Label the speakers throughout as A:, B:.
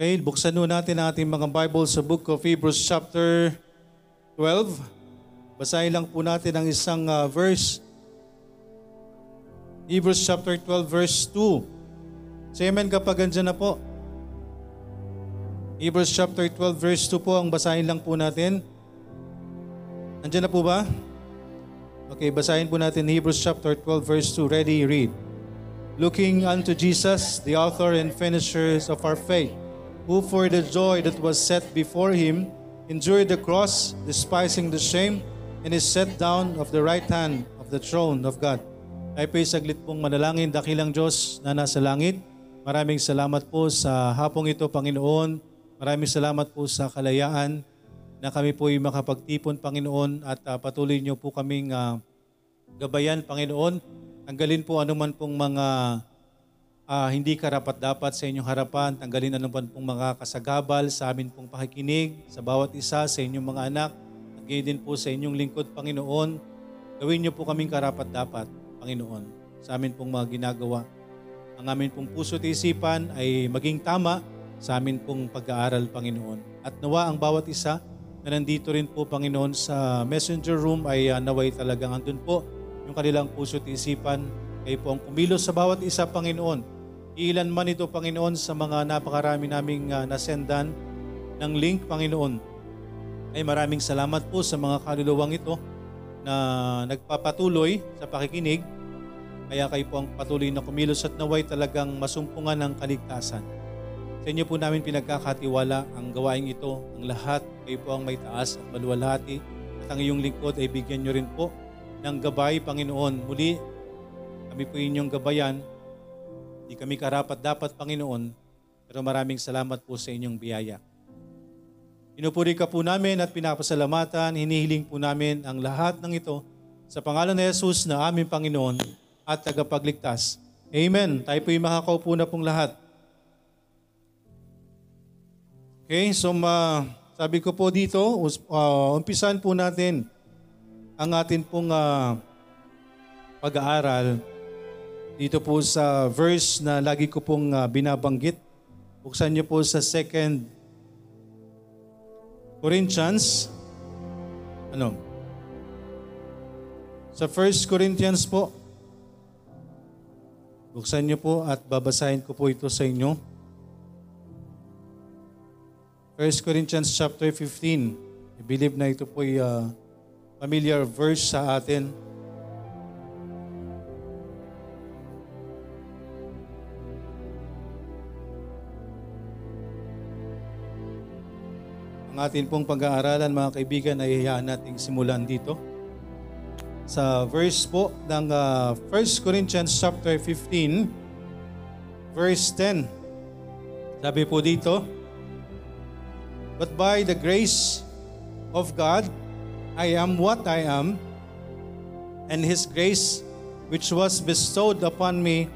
A: Okay, buksan nun natin ating mga Bible sa Book of Hebrews chapter 12. Basahin lang po natin ang isang uh, verse. Hebrews chapter 12 verse 2. Say amen kapag andyan na po. Hebrews chapter 12 verse 2 po ang basahin lang po natin. Andyan na po ba? Okay, basahin po natin Hebrews chapter 12 verse 2. Ready, read. Looking unto Jesus, the author and finishers of our faith, who for the joy that was set before him endured the cross, despising the shame, and is set down of the right hand of the throne of God. Ay po'y saglit pong manalangin, dakilang Diyos na nasa langit. Maraming salamat po sa hapong ito, Panginoon. Maraming salamat po sa kalayaan na kami po'y makapagtipon, Panginoon, at uh, patuloy niyo po kaming uh, gabayan, Panginoon. Tanggalin po anuman pong mga uh, hindi karapat-dapat sa inyong harapan. Tanggalin anuman pong mga kasagabal sa amin pong pakikinig, sa bawat isa, sa inyong mga anak. Tanggalin din po sa inyong lingkod, Panginoon. Gawin niyo po kaming karapat-dapat, Panginoon, sa amin pong mga ginagawa. Ang amin pong puso at isipan ay maging tama sa amin pong pag-aaral, Panginoon. At nawa ang bawat isa na nandito rin po, Panginoon, sa messenger room ay uh, naway talagang andun po yung kanilang puso at isipan. Kayo po ang kumilos sa bawat isa, Panginoon. Ilan man ito, Panginoon, sa mga napakarami naming uh, nasendan ng link, Panginoon. Ay maraming salamat po sa mga kaluluwang ito na nagpapatuloy sa pakikinig. Kaya kayo po ang patuloy na kumilos at naway talagang masumpungan ng kaligtasan. Sa inyo po namin pinagkakatiwala ang gawain ito, ang lahat. Kayo po ang may taas at maluwalhati. At ang iyong lingkod ay bigyan nyo rin po ng gabay, Panginoon. Muli, kami po inyong gabayan. Hindi kami karapat dapat, Panginoon. Pero maraming salamat po sa inyong biyaya. Pinupuri ka po namin at pinapasalamatan, hinihiling po namin ang lahat ng ito sa pangalan ni Jesus na aming Panginoon at tagapagligtas. Amen. Tayo po'y makakaupo na pong lahat. Okay, so uh, sabi ko po dito, uh, umpisan po natin ang atin pong uh, pag-aaral dito po sa verse na lagi ko pong uh, binabanggit. Buksan niyo po sa 2 Corinthians, ano? Sa 1 Corinthians po, buksan niyo po at babasahin ko po ito sa inyo. 1 Corinthians chapter 15. I believe na ito po ay uh, familiar verse sa atin. Atin pong pag-aaralan mga kaibigan ay hayaan nating simulan dito. Sa verse po ng uh, ah, 1 Corinthians chapter 15 verse 10. Sabi po dito, But by the grace of God, I am what I am, and His grace which was bestowed upon me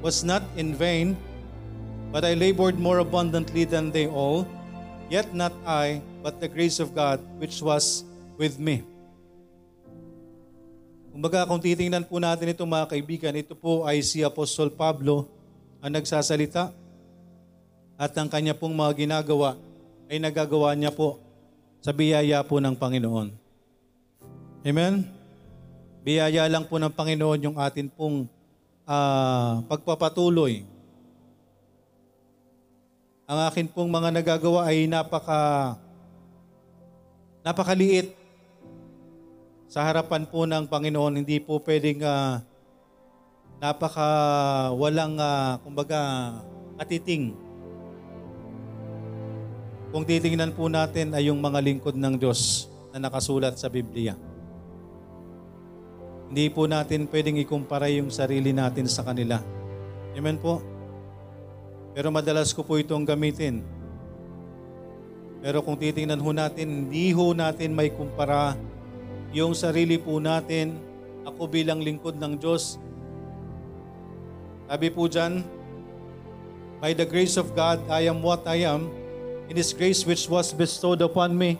A: was not in vain, but I labored more abundantly than they all. Yet not I, but the grace of God which was with me. Kumbaga kung titingnan po natin ito mga kaibigan, ito po ay si Apostol Pablo ang nagsasalita at ang kanya pong mga ginagawa ay nagagawa niya po sa biyaya po ng Panginoon. Amen? Biyaya lang po ng Panginoon yung atin pong uh, pagpapatuloy ang akin pong mga nagagawa ay napaka napakaliit sa harapan po ng Panginoon. Hindi po pwedeng uh, napaka walang uh, kumbaga atiting. Kung titingnan po natin ay yung mga lingkod ng Diyos na nakasulat sa Biblia. Hindi po natin pwedeng ikumpara yung sarili natin sa kanila. Amen po? Pero madalas ko po itong gamitin. Pero kung titingnan ho natin, hindi ho natin may kumpara yung sarili po natin, ako bilang lingkod ng Diyos. Sabi po dyan, By the grace of God, I am what I am, and His grace which was bestowed upon me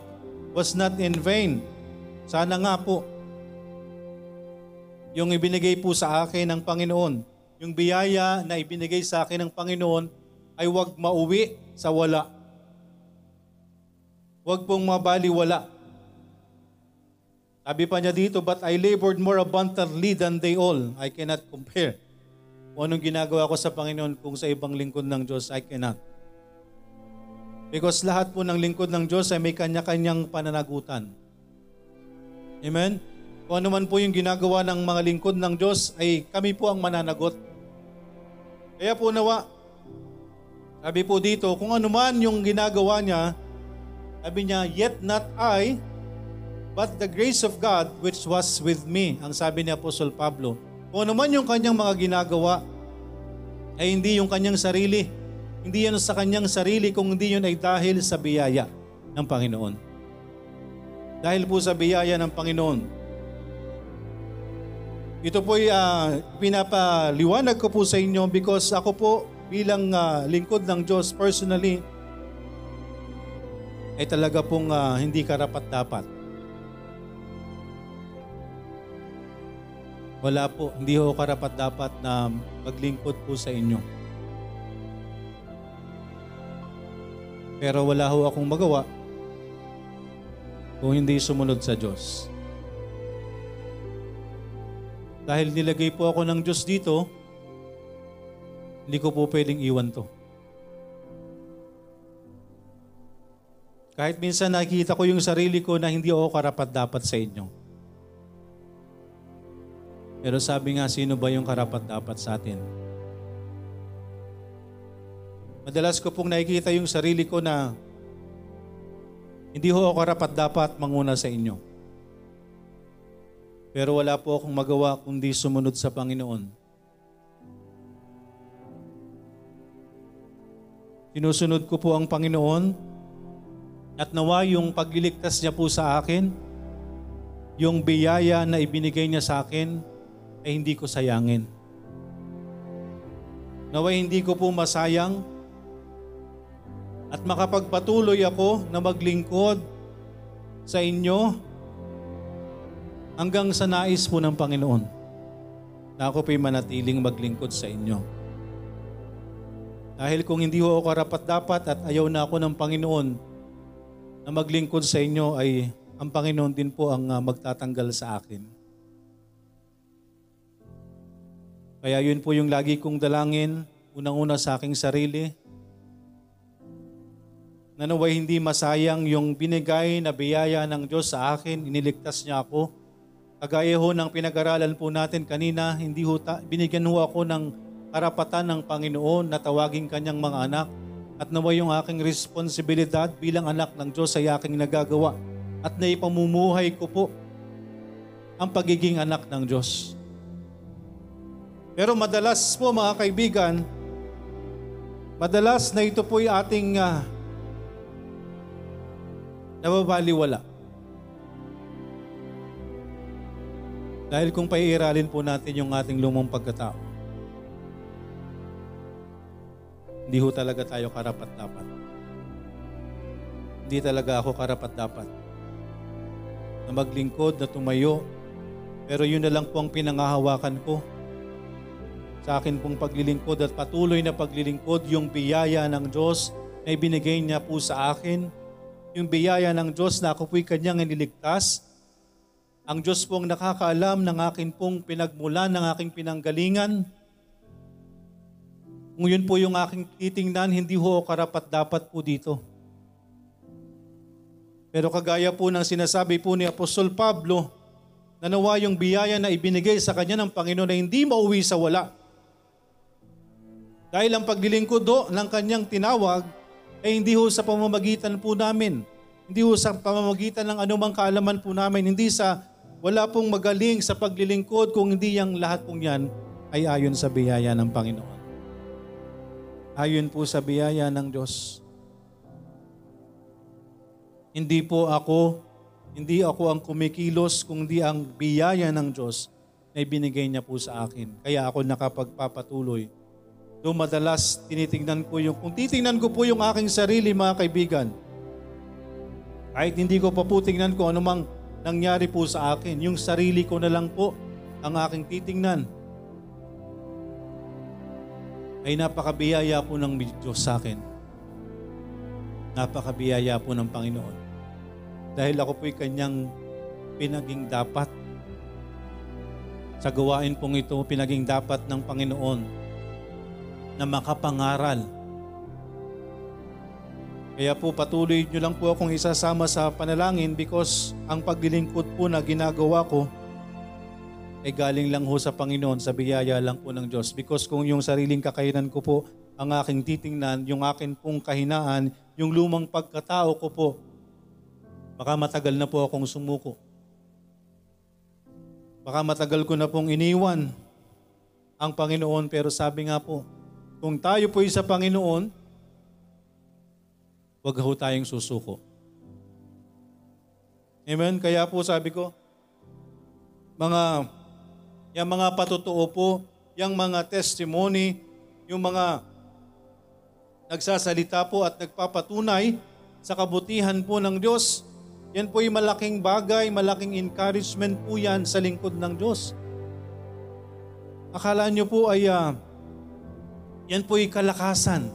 A: was not in vain. Sana nga po, yung ibinigay po sa akin ng Panginoon, yung biyaya na ibinigay sa akin ng Panginoon, ay huwag mauwi sa wala. Huwag pong mabaliwala. Sabi pa niya dito, But I labored more abundantly than they all. I cannot compare. Kung anong ginagawa ko sa Panginoon kung sa ibang lingkod ng Diyos, I cannot. Because lahat po ng lingkod ng Diyos ay may kanya-kanyang pananagutan. Amen? Kung ano man po yung ginagawa ng mga lingkod ng Diyos, ay kami po ang mananagot. Kaya po nawa, sabi po dito, kung ano man yung ginagawa niya, sabi niya, yet not I, but the grace of God which was with me. Ang sabi ni Apostol Pablo. Kung ano man yung kanyang mga ginagawa, ay hindi yung kanyang sarili. Hindi yan sa kanyang sarili, kung hindi yun ay dahil sa biyaya ng Panginoon. Dahil po sa biyaya ng Panginoon. Ito po ay uh, pinapaliwanag ko po sa inyo because ako po bilang uh, lingkod ng Diyos personally ay talaga pong uh, hindi karapat-dapat. Wala po, hindi ho karapat-dapat na maglingkod po sa inyo. Pero wala ho akong magawa kung hindi sumunod sa Diyos. Dahil nilagay po ako ng Diyos dito, hindi ko po pwedeng iwan to. Kahit minsan nakikita ko yung sarili ko na hindi ako karapat dapat sa inyo. Pero sabi nga, sino ba yung karapat dapat sa atin? Madalas ko pong nakikita yung sarili ko na hindi ho ako karapat dapat manguna sa inyo. Pero wala po akong magawa kundi sumunod sa Panginoon. Sinusunod ko po ang Panginoon at nawa yung pagliligtas niya po sa akin, yung biyaya na ibinigay niya sa akin, ay hindi ko sayangin. Naway hindi ko po masayang at makapagpatuloy ako na maglingkod sa inyo hanggang sa nais po ng Panginoon na ako po'y manatiling maglingkod sa inyo. Dahil kung hindi ho ako karapat dapat at ayaw na ako ng Panginoon, na maglingkod sa inyo ay ang Panginoon din po ang uh, magtatanggal sa akin. Kaya yun po yung lagi kong dalangin, unang-una sa aking sarili, na naway hindi masayang yung binigay na biyaya ng Diyos sa akin, iniligtas niya ako. Kagaya ho ng pinag-aralan po natin kanina, hindi ho ta- binigyan ho ako ng karapatan ng Panginoon na tawagin kanyang mga anak at nawa yung aking responsibilidad bilang anak ng Diyos ay aking nagagawa at naipamumuhay ko po ang pagiging anak ng Diyos. Pero madalas po mga kaibigan, madalas na ito po ay ating uh, nababaliwala. Dahil kung paiiralin po natin yung ating lumang pagkatao, Hindi ho talaga tayo karapat-dapat. Hindi talaga ako karapat-dapat na maglingkod, na tumayo. Pero yun na lang po ang pinangahawakan ko sa akin pong paglilingkod at patuloy na paglilingkod yung biyaya ng Diyos na ibinigay niya po sa akin. Yung biyaya ng Diyos na ako po'y kanyang iniligtas. Ang Diyos pong nakakaalam ng akin pong pinagmulan, ng aking pinanggalingan kung yun po yung aking titingnan, hindi ho karapat dapat po dito. Pero kagaya po ng sinasabi po ni Apostol Pablo, na nawa yung biyaya na ibinigay sa kanya ng Panginoon na hindi mauwi sa wala. Dahil ang paglilingkod do ng kanyang tinawag ay hindi ho sa pamamagitan po namin. Hindi ho sa pamamagitan ng anumang kaalaman po namin. Hindi sa wala pong magaling sa paglilingkod kung hindi yung lahat pong yan ay ayon sa biyaya ng Panginoon ayon po sa biyaya ng Diyos. Hindi po ako, hindi ako ang kumikilos, kundi ang biyaya ng Diyos na ibinigay niya po sa akin. Kaya ako nakapagpapatuloy. Doon madalas tinitingnan ko yung, kung titingnan ko po yung aking sarili mga kaibigan, kahit hindi ko pa po tingnan ko anumang nangyari po sa akin, yung sarili ko na lang po ang aking titingnan ay napakabiyaya po ng Diyos sa akin. Napakabiyaya po ng Panginoon. Dahil ako po'y kanyang pinaging dapat. Sa gawain pong ito, pinaging dapat ng Panginoon na makapangaral. Kaya po patuloy nyo lang po akong isasama sa panalangin because ang paglilingkod po na ginagawa ko ay galing lang ho sa Panginoon, sa biyaya lang po ng Diyos. Because kung yung sariling kakayanan ko po ang aking titingnan, yung akin pong kahinaan, yung lumang pagkatao ko po, baka matagal na po akong sumuko. Baka matagal ko na pong iniwan ang Panginoon, pero sabi nga po, kung tayo po sa Panginoon, huwag ho tayong susuko. Amen? Kaya po sabi ko, mga, yung mga patotoo po, yung mga testimony, yung mga nagsasalita po at nagpapatunay sa kabutihan po ng Diyos, yan po ay malaking bagay, malaking encouragement po yan sa lingkod ng Diyos. Akala nyo po ay uh, yan po ay kalakasan.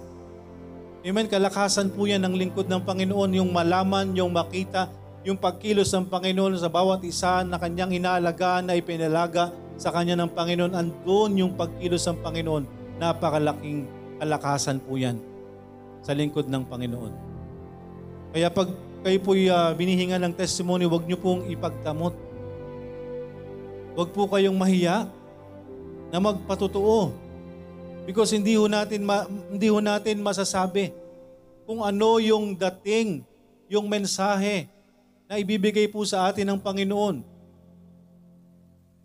A: Amen, kalakasan po yan ng lingkod ng Panginoon, yung malaman, yung makita, yung pagkilos ng Panginoon sa bawat isa na kanyang inaalagaan na ipinalaga sa kanya ng Panginoon. Andun yung pagkilos ng Panginoon. Napakalaking kalakasan po yan sa lingkod ng Panginoon. Kaya pag kayo po'y uh, binihinga ng testimony, huwag niyo pong ipagdamot. Huwag po kayong mahiya na magpatotoo. Because hindi ho natin, ma- hindi ho natin masasabi kung ano yung dating, yung mensahe na ibibigay po sa atin ng Panginoon.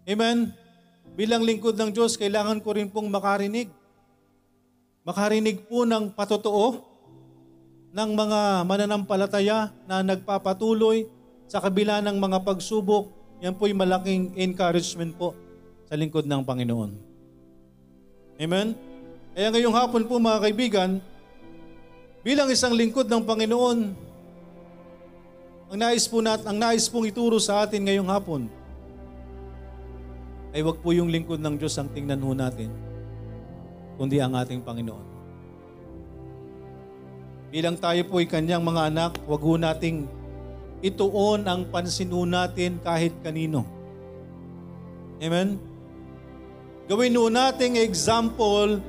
A: Amen? Bilang lingkod ng Diyos, kailangan ko rin pong makarinig makarinig po ng patotoo ng mga mananampalataya na nagpapatuloy sa kabila ng mga pagsubok, yan po'y malaking encouragement po sa lingkod ng Panginoon. Amen? Kaya ngayong hapon po mga kaibigan, bilang isang lingkod ng Panginoon, ang nais po nat, ang nais pong ituro sa atin ngayong hapon, ay wag po yung lingkod ng Diyos ang tingnan ho natin kundi ang ating Panginoon. Bilang tayo po ay kanyang mga anak, wag ho nating ituon ang pansin natin kahit kanino. Amen? Gawin ho nating example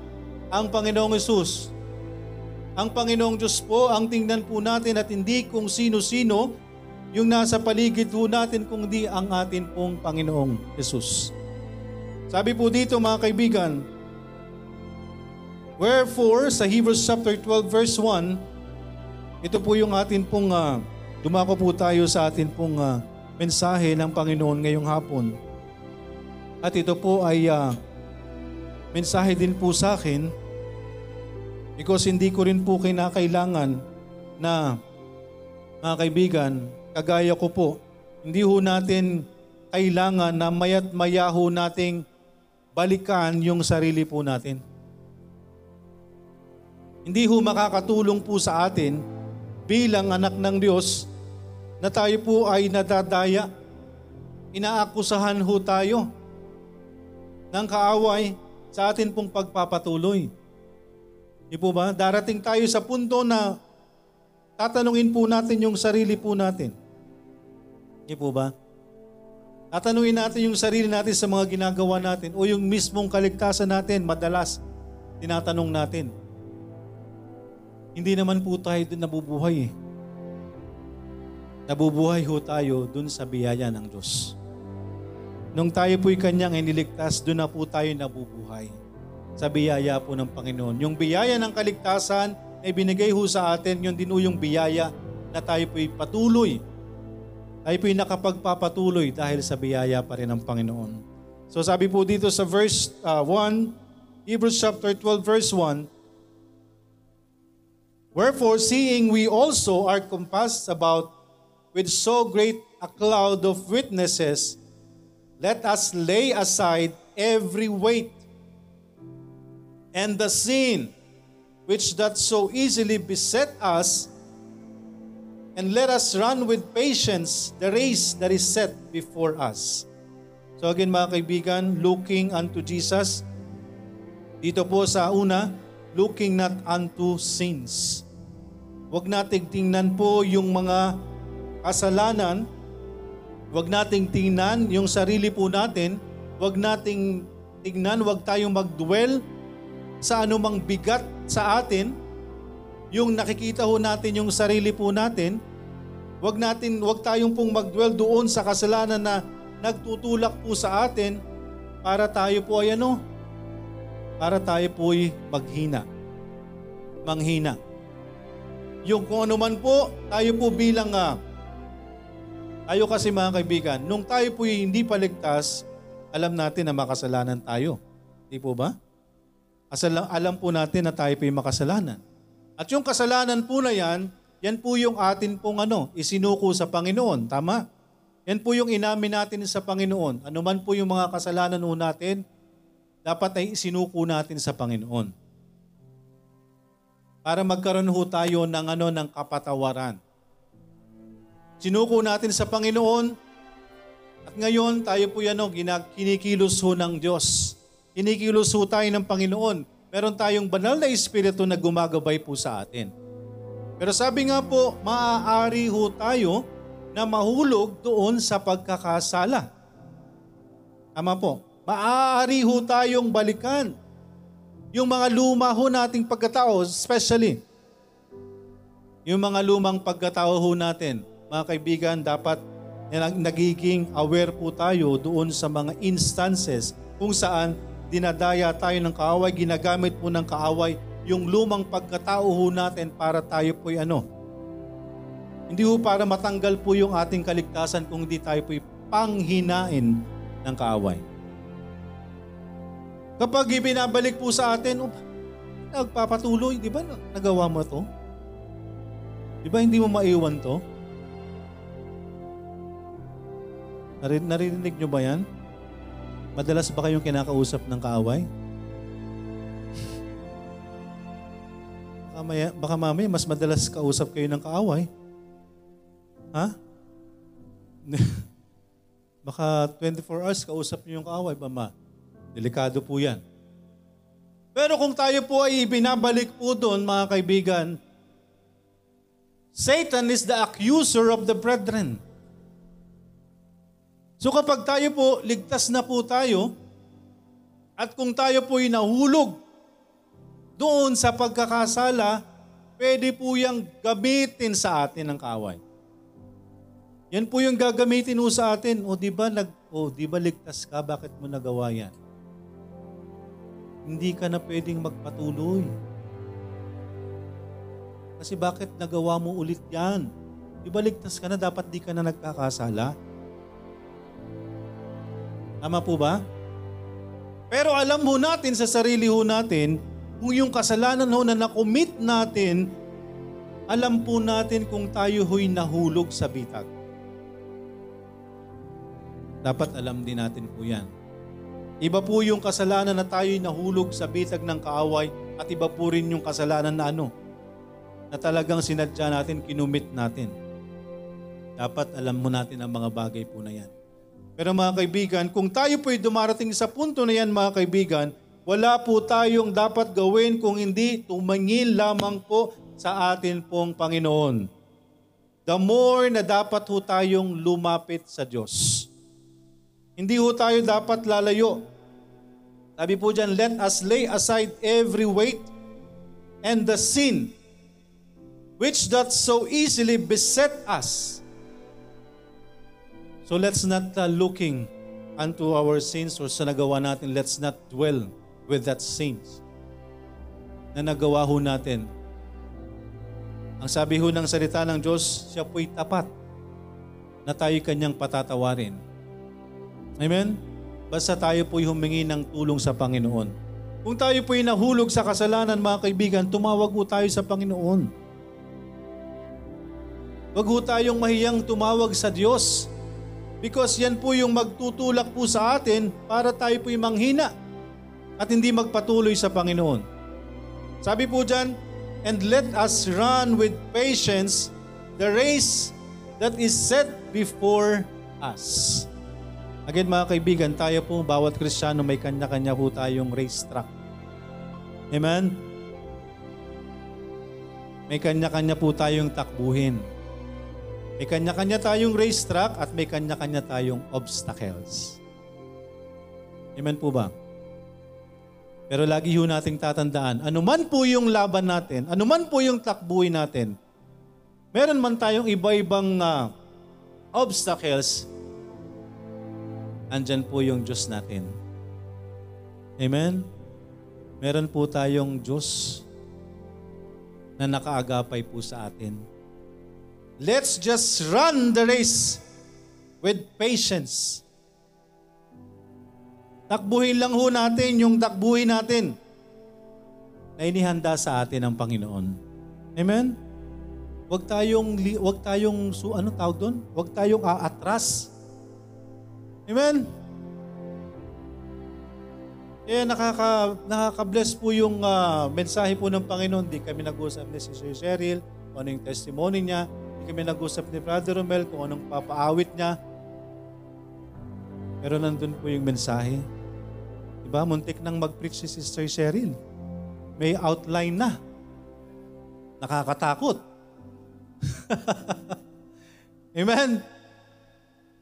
A: ang Panginoong Yesus. Ang Panginoong Diyos po ang tingnan po natin at hindi kung sino-sino yung nasa paligid po natin kundi ang atin pong Panginoong Yesus. Sabi po dito mga kaibigan, Wherefore, sa Hebrews chapter 12 verse 1, ito po yung atin pong, uh, dumako po tayo sa atin pong uh, mensahe ng Panginoon ngayong hapon. At ito po ay uh, mensahe din po sa akin because hindi ko rin po kinakailangan na mga kaibigan, kagaya ko po, hindi ho natin kailangan na mayat maya ho nating balikan yung sarili po natin. Hindi ho makakatulong po sa atin bilang anak ng Diyos na tayo po ay nadadaya. Inaakusahan ho tayo ng kaaway sa atin pong pagpapatuloy. Di po ba? Darating tayo sa punto na tatanungin po natin yung sarili po natin. Di po ba? Tatanungin natin yung sarili natin sa mga ginagawa natin o yung mismong kaligtasan natin, madalas tinatanong natin. Hindi naman po tayo doon nabubuhay eh. Nabubuhay ho tayo doon sa biyaya ng Diyos. Nung tayo po'y kanyang iniligtas, doon na po tayo nabubuhay. Sa biyaya po ng Panginoon. Yung biyaya ng kaligtasan na ibinigay ho sa atin, yun din ho yung biyaya na tayo po'y patuloy. Tayo po'y nakapagpapatuloy dahil sa biyaya pa rin ng Panginoon. So sabi po dito sa verse uh, 1, Hebrews chapter 12 verse 1, Wherefore, seeing we also are compassed about with so great a cloud of witnesses, let us lay aside every weight and the sin which doth so easily beset us, and let us run with patience the race that is set before us. So again mga kaibigan, looking unto Jesus, dito po sa una, looking not unto sins. Huwag nating tingnan po yung mga kasalanan, huwag nating tingnan yung sarili po natin, huwag nating tingnan, huwag tayong magdwell sa anumang bigat sa atin, yung nakikita ho natin yung sarili po natin, Huwag natin, huwag tayong pong magdwell doon sa kasalanan na nagtutulak po sa atin para tayo po ay ano? Para tayo po ay maghina. Manghina. Yung kung ano man po, tayo po bilang uh, tayo kasi mga kaibigan, nung tayo po hindi paligtas, alam natin na makasalanan tayo. Di po ba? Asal, alam po natin na tayo po yung makasalanan. At yung kasalanan po na yan, yan po yung atin pong ano, isinuko sa Panginoon. Tama? Yan po yung inamin natin sa Panginoon. Ano man po yung mga kasalanan po natin, dapat ay isinuko natin sa Panginoon. Para magkaroon ho tayo ng ano ng kapatawaran. Sinuko natin sa Panginoon at ngayon tayo po yan o, kinikilos ho ng Diyos. Kinikilos ho tayo ng Panginoon. Meron tayong banal na Espiritu na gumagabay po sa atin. Pero sabi nga po, maaari ho tayo na mahulog doon sa pagkakasala. Tama po. Maaari ho tayong balikan yung mga luma ho nating pagkatao, especially yung mga lumang pagkatao ho natin. Mga kaibigan, dapat nagiging aware po tayo doon sa mga instances kung saan dinadaya tayo ng kaaway, ginagamit po ng kaaway yung lumang pagkatao ho natin para tayo po'y ano. Hindi ho para matanggal po yung ating kaligtasan kung hindi tayo po'y panghinain ng kaaway. Kapag ibinabalik po sa atin, oh, nagpapatuloy, di ba nagawa mo to? Di ba hindi mo maiwan to? Narin, naririnig nyo ba yan? Madalas ba kayong kinakausap ng kaaway? Mamaya, baka mamaya mas madalas kausap kayo ng kaaway. Ha? baka 24 hours kausap niyo yung kaaway, ba ma? Delikado po yan. Pero kung tayo po ay binabalik po doon, mga kaibigan, Satan is the accuser of the brethren. So kapag tayo po, ligtas na po tayo, at kung tayo po ay nahulog doon sa pagkakasala, pwede po yung gamitin sa atin ng kaway. Yan po yung gagamitin mo sa atin. O di ba nag o di ba ligtas ka? Bakit mo nagawa yan? Hindi ka na pwedeng magpatuloy. Kasi bakit nagawa mo ulit yan? Di ba ligtas ka na? Dapat di ka na nagkakasala? Tama po ba? Pero alam mo natin sa sarili ho natin, kung yung kasalanan ho na nakomit natin, alam po natin kung tayo ho'y nahulog sa bitag. Dapat alam din natin po yan. Iba po yung kasalanan na tayo'y nahulog sa bitag ng kaaway at iba po rin yung kasalanan na ano, na talagang sinadya natin, kinumit natin. Dapat alam mo natin ang mga bagay po na yan. Pero mga kaibigan, kung tayo po'y dumarating sa punto na yan mga kaibigan, wala po tayong dapat gawin kung hindi tumingin lamang po sa atin pong Panginoon. The more na dapat ho tayong lumapit sa Diyos. Hindi ho tayo dapat lalayo. Sabi po dyan, let us lay aside every weight and the sin which doth so easily beset us. So let's not uh, looking unto our sins or sa nagawa natin, let's not dwell with that sins na nagawa ho natin. Ang sabi ho ng salita ng Diyos, siya po'y tapat na tayo kanyang patatawarin. Amen? Basta tayo po'y humingi ng tulong sa Panginoon. Kung tayo po'y nahulog sa kasalanan, mga kaibigan, tumawag po tayo sa Panginoon. Huwag ho tayong mahiyang tumawag sa Diyos because yan po yung magtutulak po sa atin para tayo po'y manghina at hindi magpatuloy sa Panginoon. Sabi po dyan, And let us run with patience the race that is set before us. Again mga kaibigan, tayo po, bawat Kristiyano may kanya-kanya po tayong race track. Amen? May kanya-kanya po tayong takbuhin. May kanya-kanya tayong racetrack at may kanya-kanya tayong obstacles. Amen po ba? Pero lagi ho nating tatandaan, anuman po yung laban natin, anuman po yung takbuhin natin, meron man tayong iba-ibang uh, obstacles, andyan po yung Diyos natin. Amen? Meron po tayong Diyos na nakaagapay po sa atin. Let's just run the race with patience. Takbuhin lang ho natin yung takbuhin natin na inihanda sa atin ng Panginoon. Amen? Huwag tayong, huwag tayong, ano tawag doon? Huwag tayong aatras. Amen? Eh, nakaka, nakaka-bless po yung uh, mensahe po ng Panginoon. Di kami nag-usap ni si Cheryl, kung ano yung testimony niya. Di kami nag-usap ni Brother Romel, kung anong papaawit niya. Pero nandun po yung mensahe. Diba? Muntik nang mag-preach si Sister Cheryl. May outline na. Nakakatakot. Amen?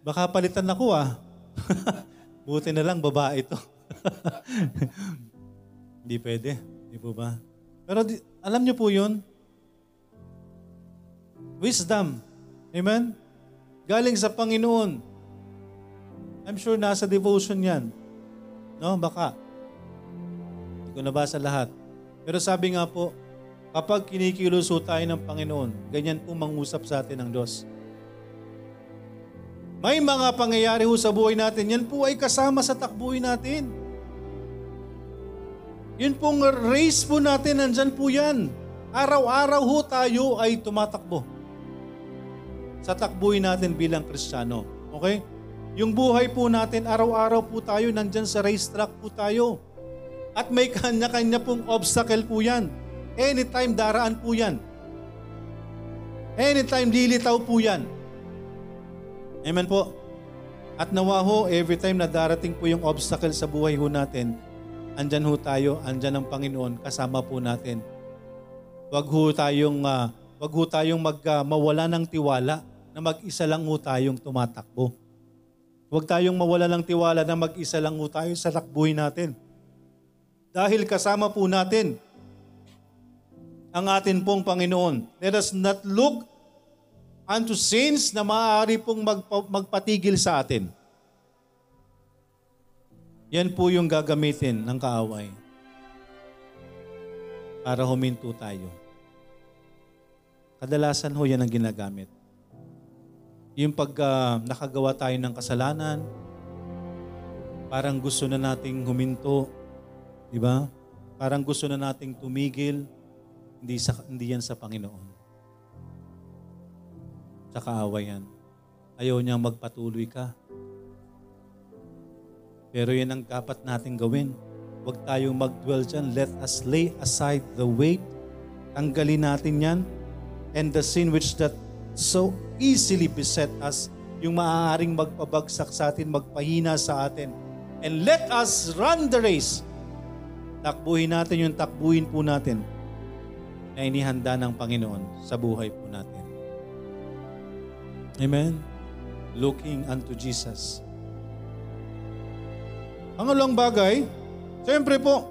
A: Baka palitan ako ah. Buti na lang babae ito. Hindi pwede. Hindi po ba? Pero di, alam niyo po yun? Wisdom. Amen? Galing sa Panginoon. I'm sure nasa devotion yan. No, baka. Hindi ko nabasa lahat. Pero sabi nga po, kapag kinikiluso tayo ng Panginoon, ganyan po mangusap sa atin ng Diyos. May mga pangyayari ho sa buhay natin, yan po ay kasama sa takbuhin natin. Yun pong race po natin, nandyan po yan. Araw-araw ho tayo ay tumatakbo. Sa takbuhin natin bilang Kristiyano. Okay? Yung buhay po natin, araw-araw po tayo, nandyan sa racetrack po tayo. At may kanya-kanya pong obstacle po yan. Anytime daraan po yan. Anytime lilitaw po yan. Amen po. At nawa ho, every time na darating po yung obstacle sa buhay ho natin, andyan ho tayo, andyan ang Panginoon, kasama po natin. Huwag ho tayong, uh, wag ho tayong mag, uh, mawala ng tiwala na mag-isa lang ho tayong tumatakbo. Huwag tayong mawala ng tiwala na mag-isa lang ho tayo sa takbuhin natin. Dahil kasama po natin ang atin pong Panginoon. Let us not look unto sins na maaari pong magpa- magpatigil sa atin. Yan po yung gagamitin ng kaaway para huminto tayo. Kadalasan ho yan ang ginagamit. Yung pag uh, nakagawa tayo ng kasalanan, parang gusto na nating huminto, di ba? Parang gusto na nating tumigil, hindi, sa, hindi yan sa Panginoon. Sa kaaway yan. Ayaw niyang magpatuloy ka. Pero yan ang dapat natin gawin. Huwag tayong mag-dwell dyan. Let us lay aside the weight. Tanggalin natin yan. And the sin which that so easily beset us, yung maaaring magpabagsak sa atin, magpahina sa atin. And let us run the race. Takbuhin natin yung takbuhin po natin na inihanda ng Panginoon sa buhay po natin. Amen? Looking unto Jesus. Pangalawang bagay, siyempre po,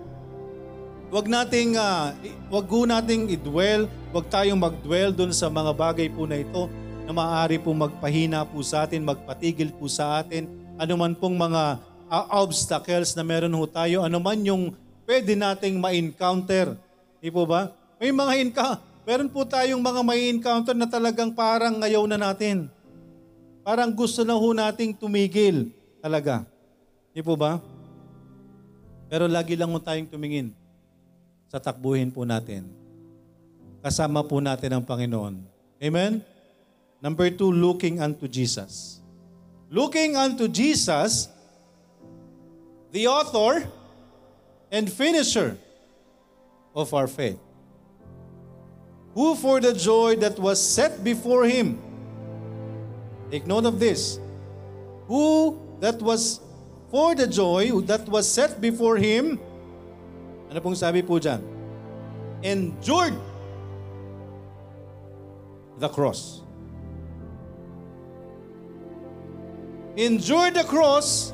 A: wag nating uh, wag nating i-dwell, wag tayong mag-dwell doon sa mga bagay po na ito na maaari po magpahina po sa atin, magpatigil po sa atin, anuman pong mga uh, obstacles na meron ho tayo, anuman yung pwede nating ma-encounter. Di po ba? May mga encounter, meron po tayong mga may encounter na talagang parang ngayaw na natin. Parang gusto na ho nating tumigil talaga. Di po ba? Pero lagi lang mo tayong tumingin sa takbuhin po natin. Kasama po natin ang Panginoon. Amen? Number two, looking unto Jesus. Looking unto Jesus, the author and finisher of our faith, who for the joy that was set before him, take note of this, who that was for the joy that was set before him, ano pong sabi po dyan? Endured the cross. Endure the cross.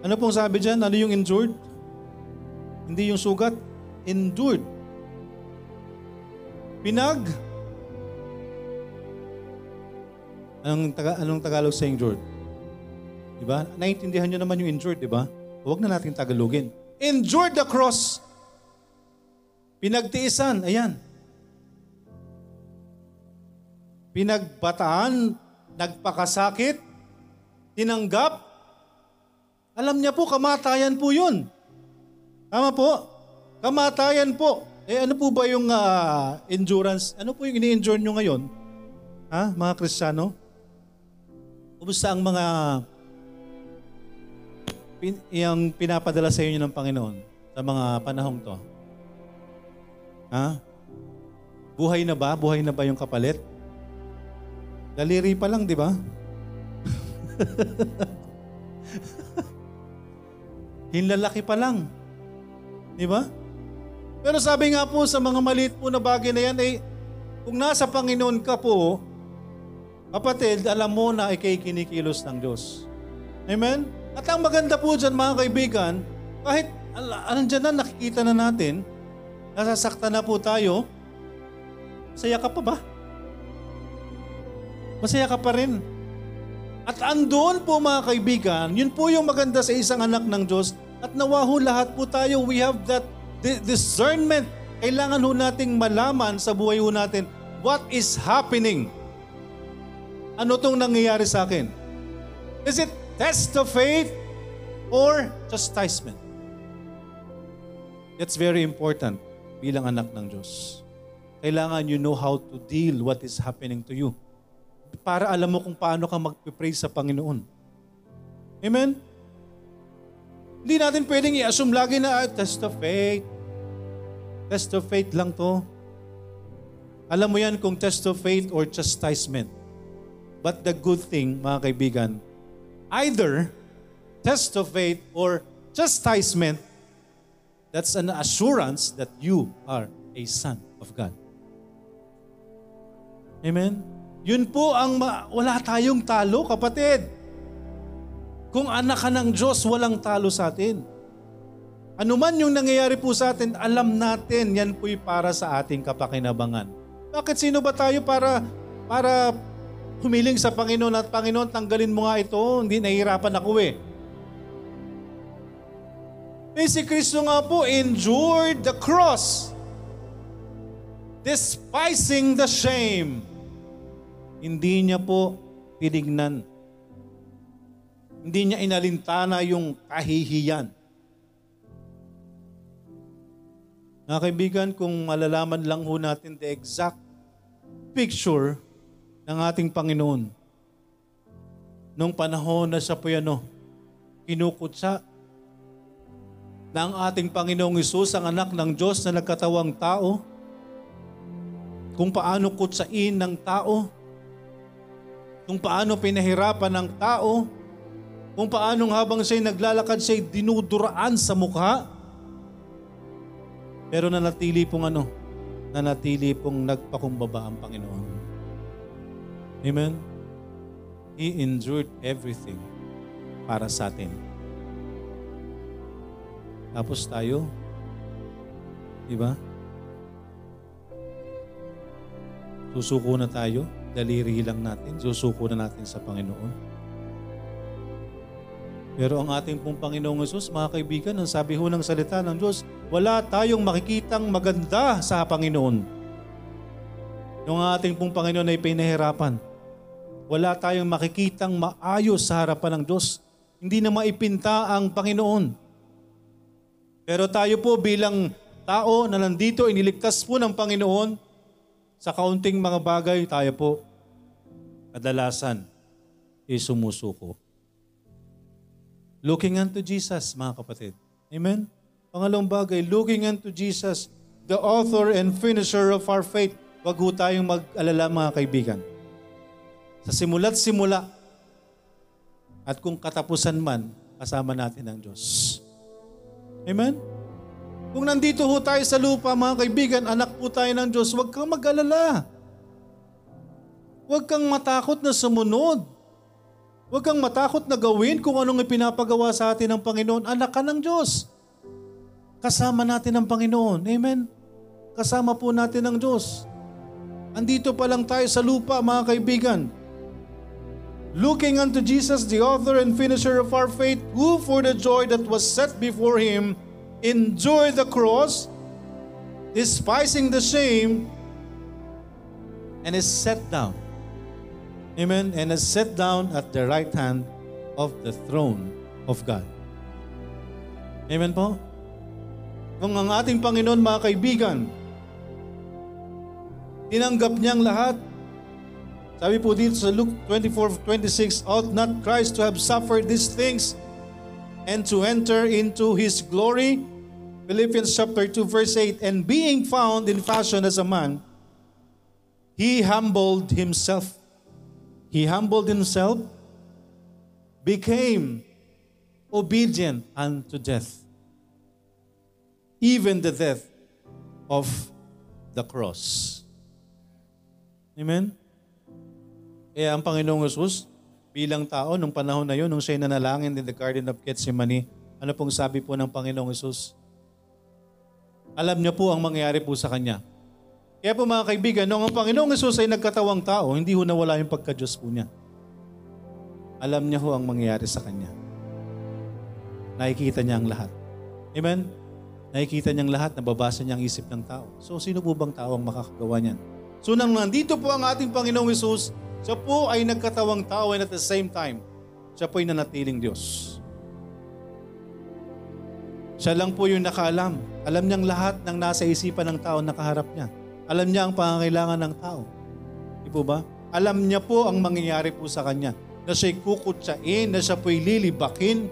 A: Ano pong sabi dyan? Ano yung endured? Hindi yung sugat. Endured. Pinag. Anong, taga, anong Tagalog sa endured? Diba? Naintindihan nyo naman yung endured, di ba? Huwag na natin Tagalogin. Endured the cross. Pinagtiisan. Ayan. Pinagbataan nagpakasakit, tinanggap, alam niya po, kamatayan po yun. Tama po? Kamatayan po. Eh ano po ba yung uh, endurance? Ano po yung ini-endure nyo ngayon? Ha, mga Kristiyano? Kumusta ang mga pin, yung pinapadala sa inyo ng Panginoon sa mga panahong to? Ha? Buhay na ba? Buhay na ba yung kapalit? Daliri pa lang, di ba? Hinlalaki pa lang. Di ba? Pero sabi nga po sa mga maliit po na bagay na yan, eh, kung nasa Panginoon ka po, kapatid, alam mo na ikay kinikilos ng Diyos. Amen? At ang maganda po dyan mga kaibigan, kahit alam dyan na nakikita na natin, nasasaktan na po tayo, saya ka pa ba? Masaya ka pa rin. At andon po mga kaibigan, yun po yung maganda sa isang anak ng Diyos. At nawaho lahat po tayo, we have that discernment. Kailangan ho nating malaman sa buhay ho natin what is happening. Ano tong nangyayari sa akin? Is it test of faith or chastisement? That's very important bilang anak ng Diyos. Kailangan you know how to deal what is happening to you para alam mo kung paano ka mag-pray sa Panginoon. Amen? Hindi natin pwedeng i-assume lagi na ah, test of faith. Test of faith lang to. Alam mo yan kung test of faith or chastisement. But the good thing, mga kaibigan, either test of faith or chastisement, that's an assurance that you are a son of God. Amen? Yun po ang ma- wala tayong talo, kapatid. Kung anak ka ng Diyos, walang talo sa atin. Ano man yung nangyayari po sa atin, alam natin yan po'y para sa ating kapakinabangan. Bakit sino ba tayo para para humiling sa Panginoon at Panginoon, tanggalin mo nga ito, hindi nahihirapan ako eh. Eh si Kristo nga po endured the cross, despising the shame hindi niya po tinignan. Hindi niya inalintana yung kahihiyan. Mga kaibigan, kung malalaman lang ho natin the exact picture ng ating Panginoon, nung panahon na sa po ano, kinukutsa na ang ating Panginoong Isus, ang anak ng Diyos na nagkatawang tao, kung paano kutsain ng tao, kung paano pinahirapan ng tao, kung paano habang siya'y naglalakad siya'y dinuduraan sa mukha. Pero nanatili pong ano, nanatili pong nagpakumbaba ang Panginoon. Amen? He endured everything para sa atin. Tapos tayo, di ba? Susuko na tayo daliri lang natin, susuko na natin sa Panginoon. Pero ang ating pong Panginoong Yesus, mga kaibigan, ang sabi ho ng salita ng Diyos, wala tayong makikitang maganda sa Panginoon. Yung ating pong Panginoon ay pinahirapan. Wala tayong makikitang maayos sa harapan ng Diyos. Hindi na maipinta ang Panginoon. Pero tayo po bilang tao na nandito, iniligtas po ng Panginoon, sa kaunting mga bagay, tayo po kadalasan is sumusuko. Looking unto Jesus, mga kapatid. Amen? Pangalawang bagay, looking unto Jesus, the author and finisher of our faith. Wag ho tayong mag-alala mga kaibigan. Sa simula't simula, at kung katapusan man, kasama natin ang Diyos. Amen? Kung nandito ho tayo sa lupa, mga kaibigan, anak po tayo ng Diyos, huwag kang mag-alala. Huwag kang matakot na sumunod. Huwag kang matakot na gawin kung anong ipinapagawa sa atin ng Panginoon. Anak ka ng Diyos. Kasama natin ang Panginoon. Amen? Kasama po natin ang Diyos. Andito pa lang tayo sa lupa, mga kaibigan. Looking unto Jesus, the author and finisher of our faith, who for the joy that was set before him, endured the cross, despising the shame, and is set down Amen. And is set down at the right hand of the throne of God. Amen po? Kung ang ating Panginoon, mga kaibigan, tinanggap niyang lahat. Sabi po dito sa Luke 24:26, Ought not Christ to have suffered these things and to enter into His glory? Philippians chapter 2 verse 8, And being found in fashion as a man, He humbled Himself He humbled himself, became obedient unto death, even the death of the cross. Amen? Eh, ang Panginoong Jesus, bilang tao, nung panahon na yun, nung siya'y nanalangin in the Garden of Gethsemane, ano pong sabi po ng Panginoong Jesus? Alam niya po ang mangyayari po sa Kanya. Kaya po mga kaibigan, nung ang Panginoong Yesus ay nagkatawang tao, hindi ho nawala yung pagka-Diyos po niya. Alam niya ho ang mangyayari sa Kanya. Nakikita niya ang lahat. Amen? Nakikita niya ang lahat, nababasa niya ang isip ng tao. So, sino po bang tao ang makakagawa niyan? So, nang nandito po ang ating Panginoong Yesus, siya po ay nagkatawang tao and at the same time, siya po ay nanatiling Diyos. Siya lang po yung nakaalam. Alam niyang lahat ng nasa isipan ng tao nakaharap niya. Alam niya ang pangangailangan ng tao. Di po ba? Alam niya po ang mangyayari po sa kanya. Na siya'y kukutsain, na siya po'y lilibakin,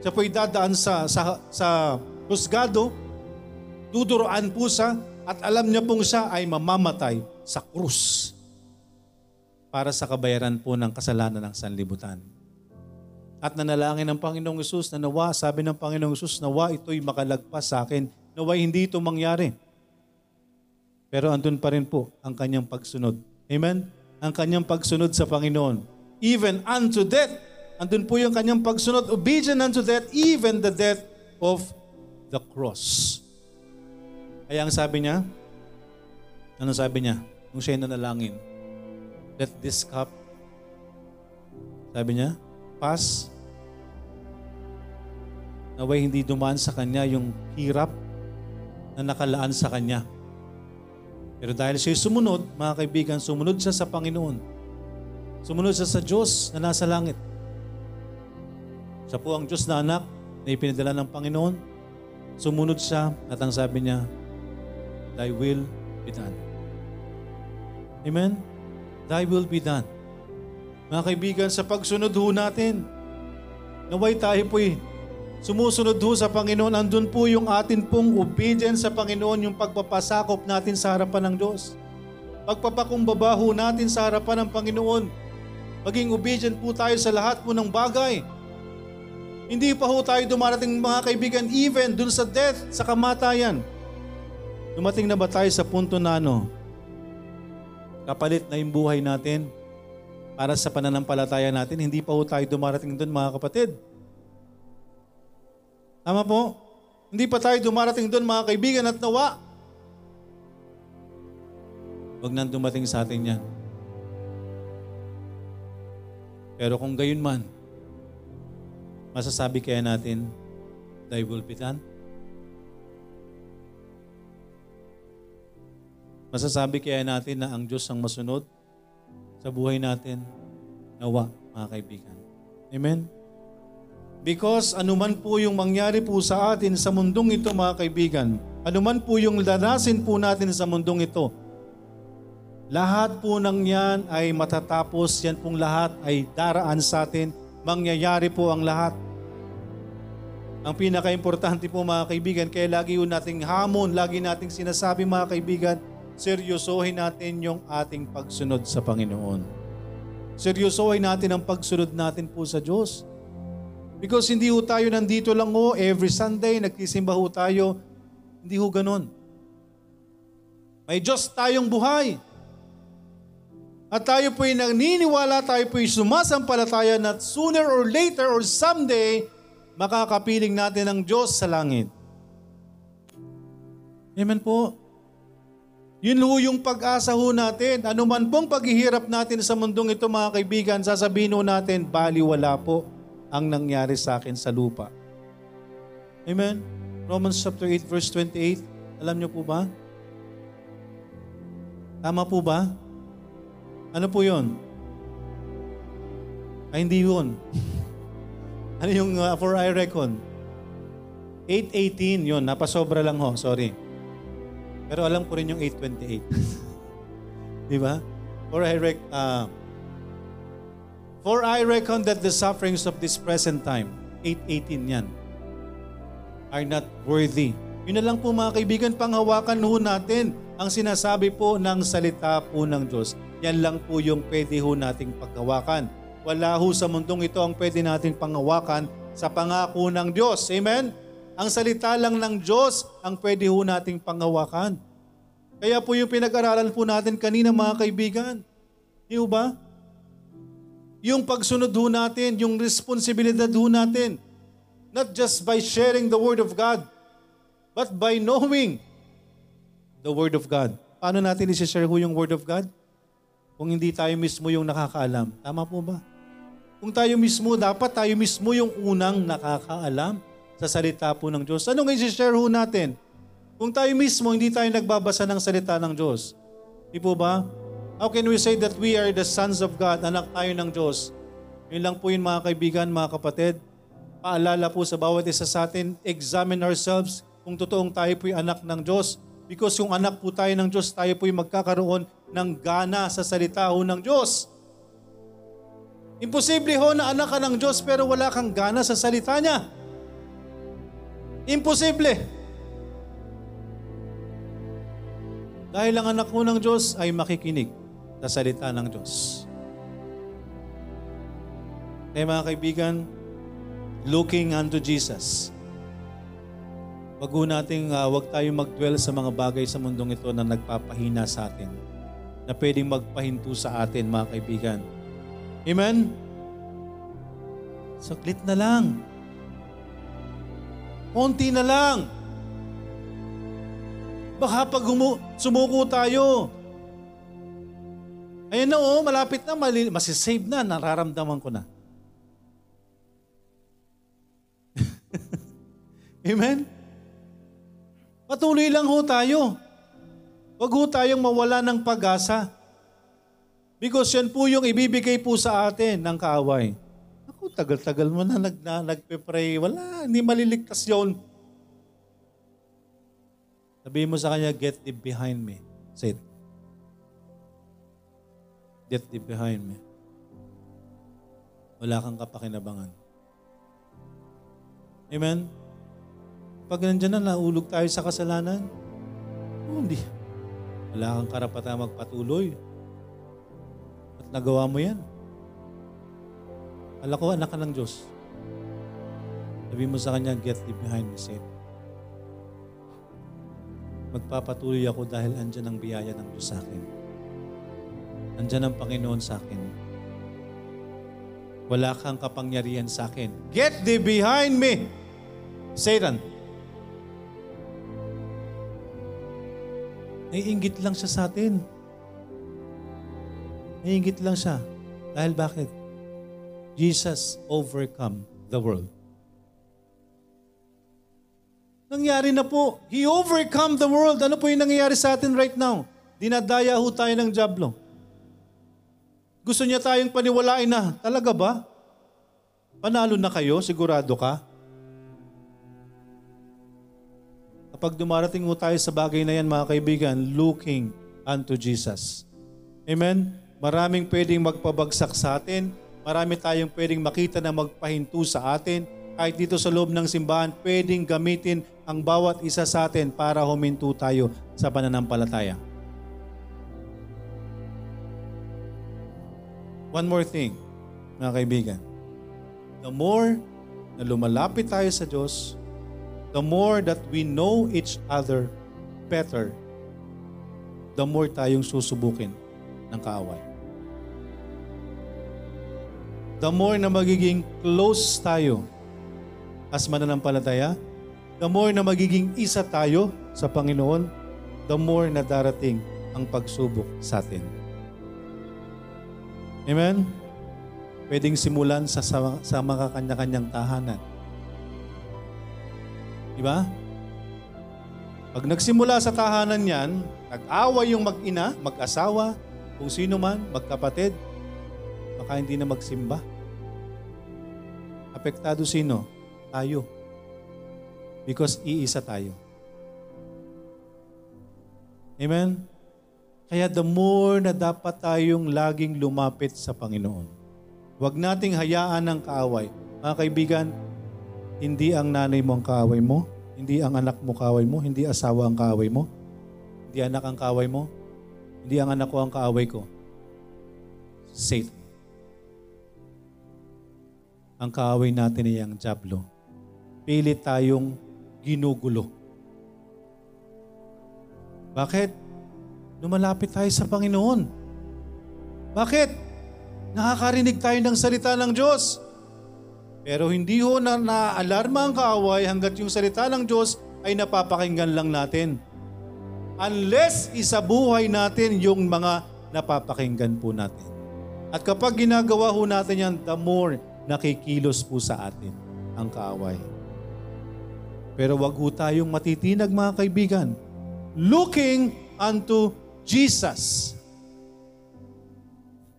A: siya po'y dadaan sa, sa, sa husgado, duduroan po siya, at alam niya pong siya ay mamamatay sa krus para sa kabayaran po ng kasalanan ng sanlibutan. At nanalangin ng Panginoong Isus na nawa, sabi ng Panginoong Isus, nawa ito'y makalagpas sa akin, nawa hindi ito mangyari. Pero andun pa rin po ang kanyang pagsunod. Amen? Ang kanyang pagsunod sa Panginoon. Even unto death. Andun po yung kanyang pagsunod. Obedient unto death, even the death of the cross. Kaya ang sabi niya, ano sabi niya? Nung siya nanalangin, let this cup, sabi niya, pass. Naway hindi dumaan sa kanya yung hirap na nakalaan sa kanya. Pero dahil siya sumunod, mga kaibigan, sumunod siya sa Panginoon. Sumunod siya sa Diyos na nasa langit. Siya po ang Diyos na anak na ipinadala ng Panginoon. Sumunod siya at ang sabi niya, Thy will be done. Amen? Thy will be done. Mga kaibigan, sa pagsunod ho natin, naway tayo po'y Sumusunod ho sa Panginoon, andun po yung atin pong obedience sa Panginoon, yung pagpapasakop natin sa harapan ng Diyos. Pagpapakumbaba ho natin sa harapan ng Panginoon. Maging obedient po tayo sa lahat po ng bagay. Hindi pa ho tayo dumarating mga kaibigan, even dun sa death, sa kamatayan. Dumating na ba tayo sa punto na ano, kapalit na yung buhay natin para sa pananampalataya natin, hindi pa ho tayo dumarating dun mga kapatid. Tama po? Hindi pa tayo dumarating doon mga kaibigan at nawa. Huwag nang dumating sa atin yan. Pero kung gayon man, masasabi kaya natin, Thy will be done? Masasabi kaya natin na ang Diyos ang masunod sa buhay natin? Nawa, mga kaibigan. Amen? Because anuman po yung mangyari po sa atin sa mundong ito mga kaibigan, anuman po yung danasin po natin sa mundong ito, lahat po ng yan ay matatapos, yan pong lahat ay daraan sa atin, mangyayari po ang lahat. Ang pinaka-importante po mga kaibigan, kaya lagi po nating hamon, lagi nating sinasabi mga kaibigan, seryosohin natin yung ating pagsunod sa Panginoon. Seryosohin natin ang pagsunod natin po sa Diyos. Because hindi ho tayo nandito lang ho, every Sunday nagsisimba ho tayo. Hindi ho ganon. May Diyos tayong buhay. At tayo po'y naniniwala, tayo po'y sumasampalataya na sooner or later or someday, makakapiling natin ang Diyos sa langit. Amen po. Yun ho yung pag-asa ho natin. Ano man pong paghihirap natin sa mundong ito mga kaibigan, sasabihin ho natin, baliwala po ang nangyari sa akin sa lupa. Amen? Romans chapter 8 verse 28. Alam niyo po ba? Tama po ba? Ano po yon? Ay, hindi yun. ano yung uh, for I reckon? 8.18 yun. Napasobra lang ho. Sorry. Pero alam ko rin yung 8.28. Di ba? For I, rec- uh, for I reckon that the sufferings of this present time, 8.18 yan, are not worthy. Yun na lang po mga kaibigan, panghawakan ho natin ang sinasabi po ng salita po ng Diyos. Yan lang po yung pwede ho nating paghawakan. Wala ho sa mundong ito ang pwede nating panghawakan sa pangako ng Diyos. Amen? Ang salita lang ng Diyos ang pwede ho nating panghawakan. Kaya po yung pinag-aralan po natin kanina mga kaibigan. Di ba? Yung pagsunod ho natin, yung responsibilidad ho natin. Not just by sharing the Word of God, but by knowing the Word of God. Paano natin isi-share ho yung Word of God? Kung hindi tayo mismo yung nakakaalam. Tama po ba? Kung tayo mismo, dapat tayo mismo yung unang nakakaalam sa salita po ng Diyos. Ano nga i-share ho natin? Kung tayo mismo, hindi tayo nagbabasa ng salita ng Diyos. Di po ba? How can we say that we are the sons of God, anak tayo ng Diyos? Yun lang po yun mga kaibigan, mga kapatid. Paalala po sa bawat isa sa atin, examine ourselves kung totoong tayo po'y anak ng Diyos. Because yung anak po tayo ng Diyos, tayo po'y magkakaroon ng gana sa salita ho ng Diyos. Imposible ho na anak ka ng Diyos pero wala kang gana sa salita niya. Imposible. Dahil ang anak mo ng Diyos ay makikinig sa salita ng Diyos. Kaya mga kaibigan, looking unto Jesus. Wag nating uh, wag tayong magdwell sa mga bagay sa mundong ito na nagpapahina sa atin na pwedeng magpahinto sa atin, mga kaibigan. Amen? Saklit na lang. Konti na lang. Baka pag humu- sumuko tayo, ayun na oh, malapit na, mali- masisave na, nararamdaman ko na. Amen? Patuloy lang ho tayo. Huwag ho tayong mawala ng pag-asa. Because yan po yung ibibigay po sa atin ng kaaway. Ako, tagal-tagal mo na, nag, na nagpe-pray. Wala, hindi maliligtas yon. Sabihin mo sa kanya, get thee behind me. Say. Get thee behind me. Wala kang kapakinabangan. Amen? Pag nandiyan na, naulog tayo sa kasalanan, oh, hindi. Wala kang karapatan magpatuloy. At nagawa mo yan. Alam ko, anak ka ng Diyos. Sabi mo sa kanya, get thee behind me, Satan. Magpapatuloy ako dahil andyan ang biyaya ng Diyos sa akin. Andyan ang Panginoon sa akin. Wala kang kapangyarihan sa akin. Get thee behind me, Satan. Naiingit lang siya sa atin. Naiingit lang siya. Dahil bakit? Jesus overcome the world. Nangyari na po. He overcome the world. Ano po yung nangyayari sa atin right now? Dinadaya ho tayo ng Diablo. Gusto niya tayong paniwalain na, talaga ba? Panalo na kayo? Sigurado ka? Kapag dumarating mo tayo sa bagay na yan, mga kaibigan, looking unto Jesus. Amen? Maraming pwedeng magpabagsak sa atin. Marami tayong pwedeng makita na magpahinto sa atin. Kahit dito sa loob ng simbahan, pwedeng gamitin ang bawat isa sa atin para huminto tayo sa pananampalataya. One more thing, mga kaibigan. The more na lumalapit tayo sa Diyos, the more that we know each other better, the more tayong susubukin ng kaaway. The more na magiging close tayo as mananampalataya, the more na magiging isa tayo sa Panginoon, the more na darating ang pagsubok sa atin. Amen? Pwedeng simulan sa, sa, sa mga kanya-kanyang tahanan. Di ba? Pag nagsimula sa tahanan yan, nag-away yung mag-ina, mag-asawa, kung sino man, magkapatid, baka hindi na magsimba. Apektado sino? Tayo. Because iisa tayo. Amen? Kaya the more na dapat tayong laging lumapit sa Panginoon. Huwag nating hayaan ng kaaway. Mga kaibigan, hindi ang nanay mo ang kaaway mo, hindi ang anak mo kaaway mo, hindi asawa ang kaaway mo, hindi anak ang kaaway mo, hindi ang anak ko ang kaaway ko. Satan. Ang kaaway natin ay ang Diablo. Pilit tayong ginugulo. Bakit? Lumalapit tayo sa Panginoon. Bakit? Nakakarinig tayo ng salita ng Diyos. Pero hindi ho na naalarma ang kaaway hanggat yung salita ng Diyos ay napapakinggan lang natin. Unless isabuhay natin yung mga napapakinggan po natin. At kapag ginagawa ho natin yan, the more nakikilos po sa atin ang kaaway. Pero wag ho tayong matitinag mga kaibigan. Looking unto Jesus.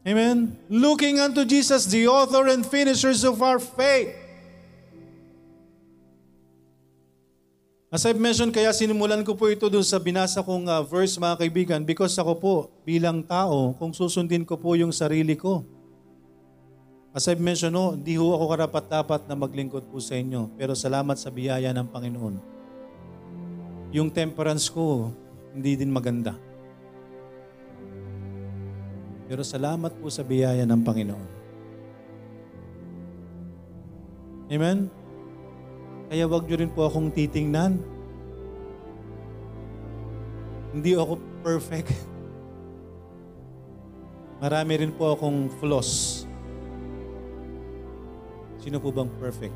A: Amen? Looking unto Jesus, the author and finishers of our faith. As I've mentioned, kaya sinimulan ko po ito doon sa binasa kong uh, verse mga kaibigan because ako po bilang tao, kung susundin ko po yung sarili ko. As I've mentioned, no, hindi ho ako karapat-dapat na maglingkod po sa inyo. Pero salamat sa biyaya ng Panginoon. Yung temperance ko, hindi din maganda. Pero salamat po sa biyaya ng Panginoon. Amen? Kaya wag nyo rin po akong titingnan. Hindi ako perfect. Marami rin po akong flaws. Sino po bang perfect?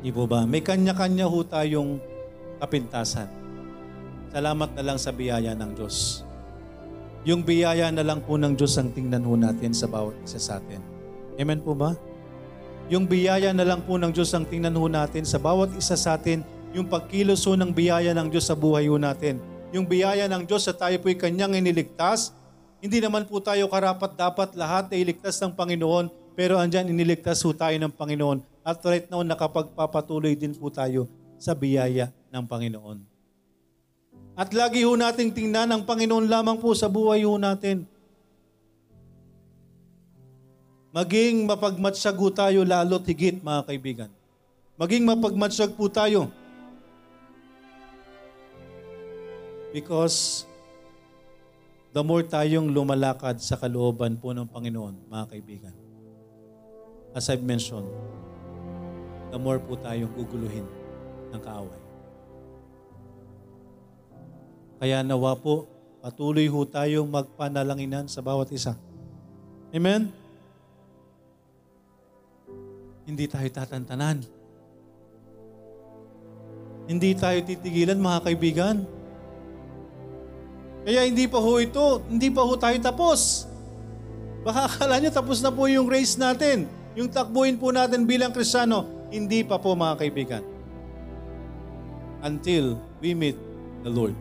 A: Hindi po ba? May kanya-kanya ho tayong kapintasan. Salamat na lang sa biyaya ng Diyos. Yung biyaya na lang po ng Diyos ang tingnan ho natin sa bawat isa sa atin. Amen po ba? Yung biyaya na lang po ng Diyos ang tingnan ho natin sa bawat isa sa atin, yung pagkilos ho ng biyaya ng Diyos sa buhay ho natin. Yung biyaya ng Diyos sa tayo po'y kanyang iniligtas, hindi naman po tayo karapat dapat lahat ay iligtas ng Panginoon, pero andyan iniligtas ho tayo ng Panginoon. At right now, nakapagpapatuloy din po tayo sa biyaya ng Panginoon. At lagi ho nating tingnan ang Panginoon lamang po sa buhay ho natin. Maging mapagmatsyag po tayo lalo't higit, mga kaibigan. Maging mapagmatsyag po tayo. Because the more tayong lumalakad sa kalooban po ng Panginoon, mga kaibigan, as I've mentioned, the more po tayong guguluhin ng kaaway. Kaya nawa po, patuloy ho tayong magpanalanginan sa bawat isa. Amen? hindi tayo tatantanan. Hindi tayo titigilan mga kaibigan. Kaya hindi pa ho ito, hindi pa ho tayo tapos. Baka akala nyo tapos na po yung race natin. Yung takbuhin po natin bilang Kristiyano, hindi pa po mga kaibigan. Until we meet the Lord.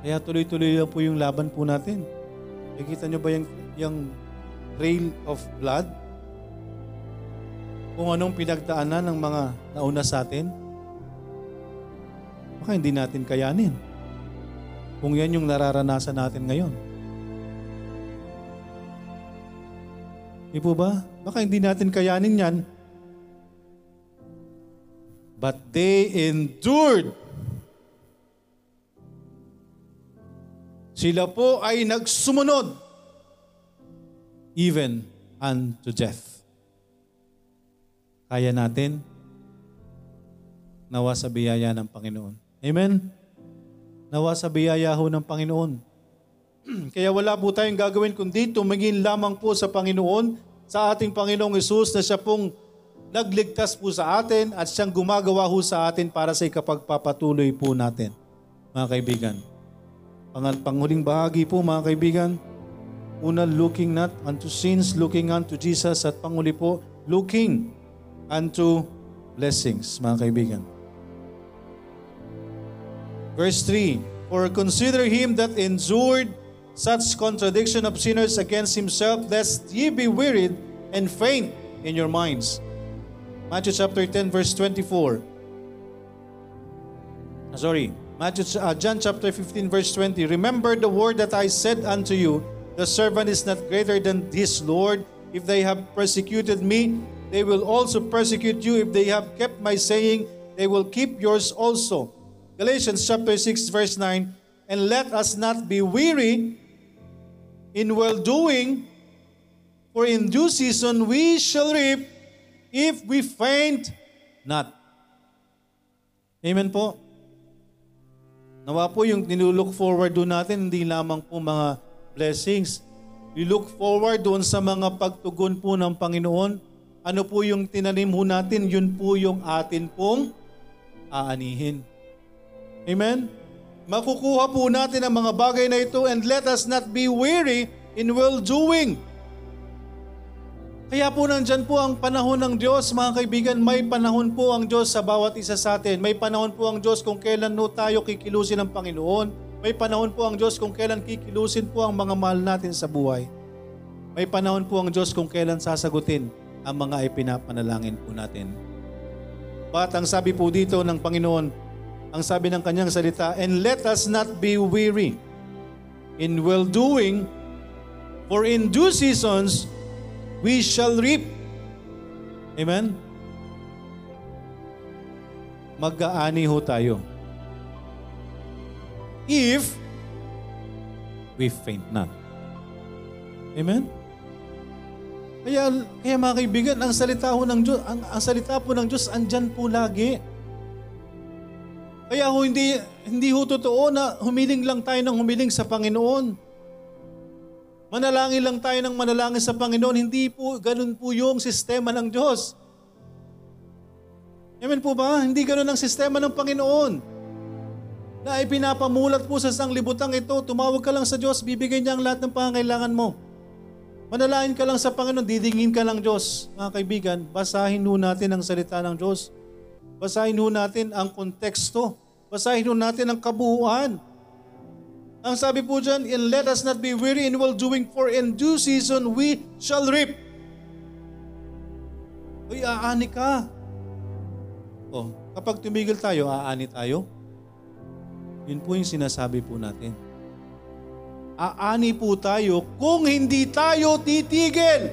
A: Kaya tuloy-tuloy lang po yung laban po natin. Nakikita nyo ba yung, yung trail of blood? kung anong pinagdaanan ng mga nauna sa atin, baka hindi natin kayanin. Kung yan yung nararanasan natin ngayon. Di po ba? Baka hindi natin kayanin yan. But they endured. Sila po ay nagsumunod even unto death. Kaya natin? Nawa sa biyaya ng Panginoon. Amen? Nawa sa biyaya ho ng Panginoon. Kaya wala po tayong gagawin kundi tumingin lamang po sa Panginoon, sa ating Panginoong Isus na siya pong nagligtas po sa atin at siyang gumagawa ho sa atin para sa ikapagpapatuloy po natin. Mga kaibigan, Pangal panghuling bahagi po mga kaibigan, una looking not unto sins, looking unto Jesus at panguli po, looking unto blessings mga kaibigan. Verse 3, For consider him that endured such contradiction of sinners against himself, lest ye be wearied and faint in your minds. Matthew chapter 10 verse 24. Ah, sorry, Matthew, uh, John chapter 15 verse 20. Remember the word that I said unto you, the servant is not greater than his Lord. If they have persecuted me, they will also persecute you. If they have kept my saying, they will keep yours also. Galatians chapter 6 verse 9, and let us not be weary in well-doing, for in due season we shall reap if we faint not. Amen po. Nawa po yung nilulook forward doon natin, hindi lamang po mga blessings. We look forward doon sa mga pagtugon po ng Panginoon. Ano po yung tinanim ho natin, yun po yung atin pong aanihin. Amen? Makukuha po natin ang mga bagay na ito and let us not be weary in well-doing. Kaya po nandyan po ang panahon ng Diyos, mga kaibigan. May panahon po ang Diyos sa bawat isa sa atin. May panahon po ang Diyos kung kailan no tayo kikilusin ng Panginoon. May panahon po ang Diyos kung kailan kikilusin po ang mga mahal natin sa buhay. May panahon po ang Diyos kung kailan sasagutin ang mga ipinapanalangin po natin. But ang sabi po dito ng Panginoon, ang sabi ng kanyang salita, And let us not be weary in well-doing, for in due seasons we shall reap. Amen? Mag-aani ho tayo. If we faint not. Amen? Kaya, kaya mga kaibigan, ang salita ho ng Diyos, ang, ang salita po ng Diyos, andyan po lagi. Kaya ho, hindi, hindi ho totoo na humiling lang tayo ng humiling sa Panginoon. Manalangin lang tayo ng manalangin sa Panginoon. Hindi po, ganun po yung sistema ng Diyos. Amen po ba? Hindi ganun ang sistema ng Panginoon. Na ipinapamulat po sa sanglibutang ito, tumawag ka lang sa Diyos, bibigyan niya ang lahat ng pangangailangan mo. Manalangin ka lang sa Panginoon, didingin ka lang Diyos. Mga kaibigan, basahin ho natin ang salita ng Diyos. Basahin ho natin ang konteksto. Basahin ho natin ang kabuuan. Ang sabi po dyan, and let us not be weary in well-doing, for in due season we shall reap. Uy, aani ka. Oh, kapag tumigil tayo, aani tayo. Yun po yung sinasabi po natin. Aani po tayo kung hindi tayo titigil.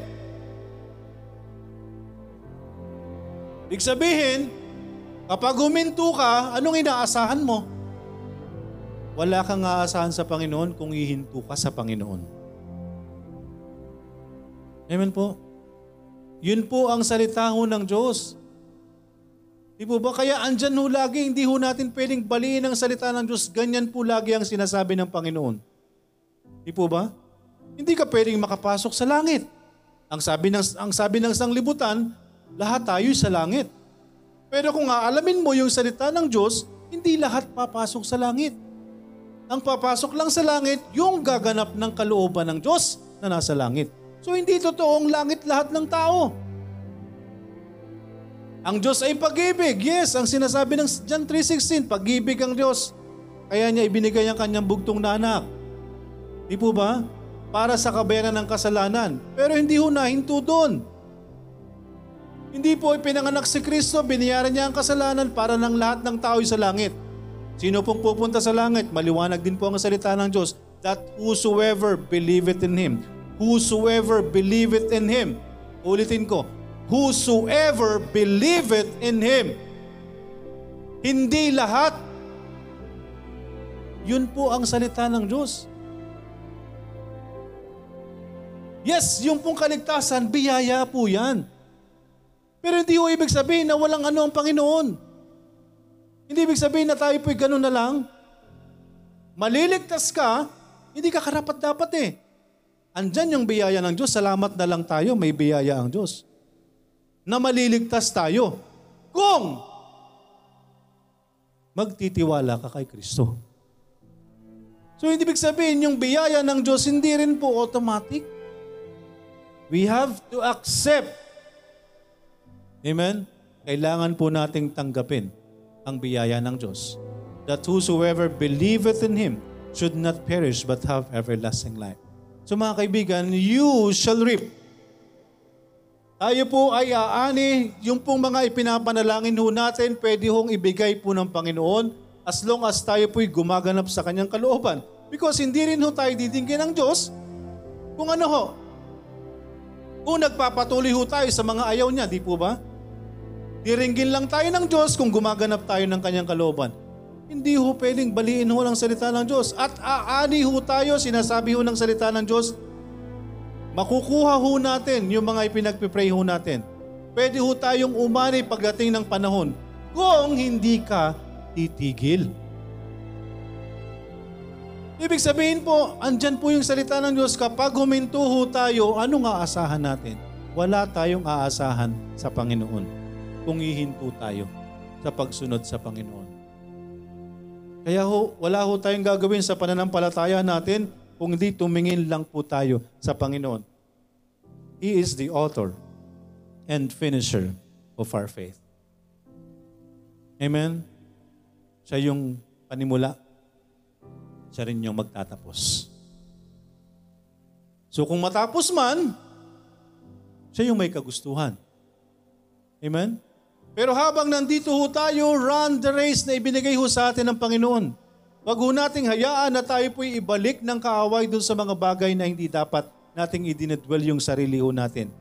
A: Ibig sabihin, Kapag huminto ka, anong inaasahan mo? Wala kang aasahan sa Panginoon kung ihinto ka sa Panginoon. Amen po. Yun po ang salita ho ng Diyos. Di po ba? Kaya andyan ho lagi, hindi ho natin pwedeng baliin ang salita ng Diyos. Ganyan po lagi ang sinasabi ng Panginoon. Di po ba? Hindi ka pwedeng makapasok sa langit. Ang sabi ng, ang sabi ng sanglibutan, lahat tayo sa langit. Pero kung aalamin mo yung salita ng Diyos, hindi lahat papasok sa langit. Ang papasok lang sa langit, yung gaganap ng kalooban ng Diyos na nasa langit. So hindi totoong langit lahat ng tao. Ang Diyos ay pag-ibig. Yes, ang sinasabi ng John 3.16, pag-ibig ang Diyos. Kaya niya ibinigay ang kanyang bugtong na anak. Di po ba? Para sa kabayanan ng kasalanan. Pero hindi ho nahinto doon. Hindi po ipinanganak si Kristo, biniyaran niya ang kasalanan para ng lahat ng tao sa langit. Sino pong pupunta sa langit? Maliwanag din po ang salita ng Diyos that whosoever believeth in Him. Whosoever believeth in Him. Ulitin ko. Whosoever believeth in Him. Hindi lahat. Yun po ang salita ng Diyos. Yes, yung pong kaligtasan, biyaya po yan. Pero hindi ho ibig sabihin na walang ano ang Panginoon. Hindi ibig sabihin na tayo po'y ganun na lang. Maliligtas ka, hindi ka karapat dapat eh. Andyan yung biyaya ng Diyos, salamat na lang tayo, may biyaya ang Diyos. Na maliligtas tayo. Kung magtitiwala ka kay Kristo. So hindi ibig sabihin yung biyaya ng Diyos hindi rin po automatic. We have to accept. Amen? Kailangan po nating tanggapin ang biyaya ng Diyos. That whosoever believeth in Him should not perish but have everlasting life. So mga kaibigan, you shall reap. Tayo po ay aani, yung pong mga ipinapanalangin ho natin, pwede hong ibigay po ng Panginoon as long as tayo po'y gumaganap sa kanyang kalooban. Because hindi rin ho tayo didinggin ng Diyos kung ano ho. Kung nagpapatuloy ho tayo sa mga ayaw niya, di po ba? Diringgin lang tayo ng Diyos kung gumaganap tayo ng kanyang kalooban. Hindi ho pwedeng baliin ho ng salita ng Diyos. At aani ho tayo, sinasabi ho ng salita ng Diyos, makukuha ho natin yung mga ipinagpipray ho natin. Pwede ho tayong umani pagdating ng panahon kung hindi ka titigil. Ibig sabihin po, andyan po yung salita ng Diyos. Kapag huminto ho tayo, anong aasahan natin? Wala tayong aasahan sa Panginoon kung hihinto tayo sa pagsunod sa Panginoon. Kaya ho, wala ho tayong gagawin sa pananampalataya natin kung hindi tumingin lang po tayo sa Panginoon. He is the author and finisher of our faith. Amen? Siya yung panimula. Siya rin yung magtatapos. So kung matapos man, siya yung may kagustuhan. Amen? Pero habang nandito ho tayo, run the race na ibinigay ho sa atin ng Panginoon. Huwag ho nating hayaan na tayo po'y ibalik ng kaaway dun sa mga bagay na hindi dapat nating idinadwell yung sarili ho natin.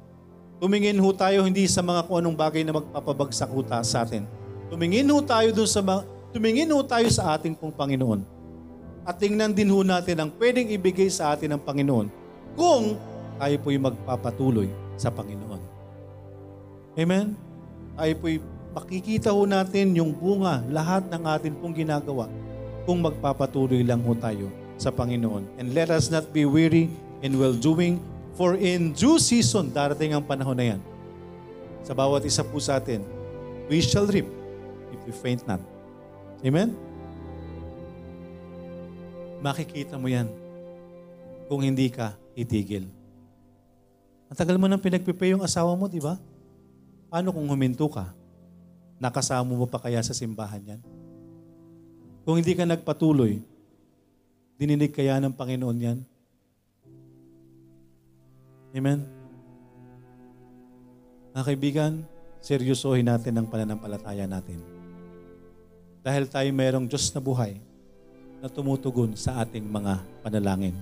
A: Tumingin ho tayo hindi sa mga kung anong bagay na magpapabagsak ho ta sa atin. Tumingin ho tayo dun sa mga, tumingin ho tayo sa ating pong Panginoon. At tingnan din ho natin ang pwedeng ibigay sa atin ng Panginoon kung tayo po'y magpapatuloy sa Panginoon. Amen? Tayo po'y makikita ho natin yung bunga, lahat ng atin pong ginagawa kung magpapatuloy lang ho tayo sa Panginoon. And let us not be weary in well-doing, for in due season, darating ang panahon na yan. Sa bawat isa po sa atin, we shall reap if we faint not. Amen? Makikita mo yan kung hindi ka itigil. Ang tagal mo nang pinagpipe yung asawa mo, di ba? Paano kung huminto ka? Nakasama mo pa kaya sa simbahan yan? Kung hindi ka nagpatuloy, dininig kaya ng Panginoon yan? Amen? Mga kaibigan, seryosohin natin ang pananampalataya natin. Dahil tayo mayroong Diyos na buhay na tumutugon sa ating mga panalangin.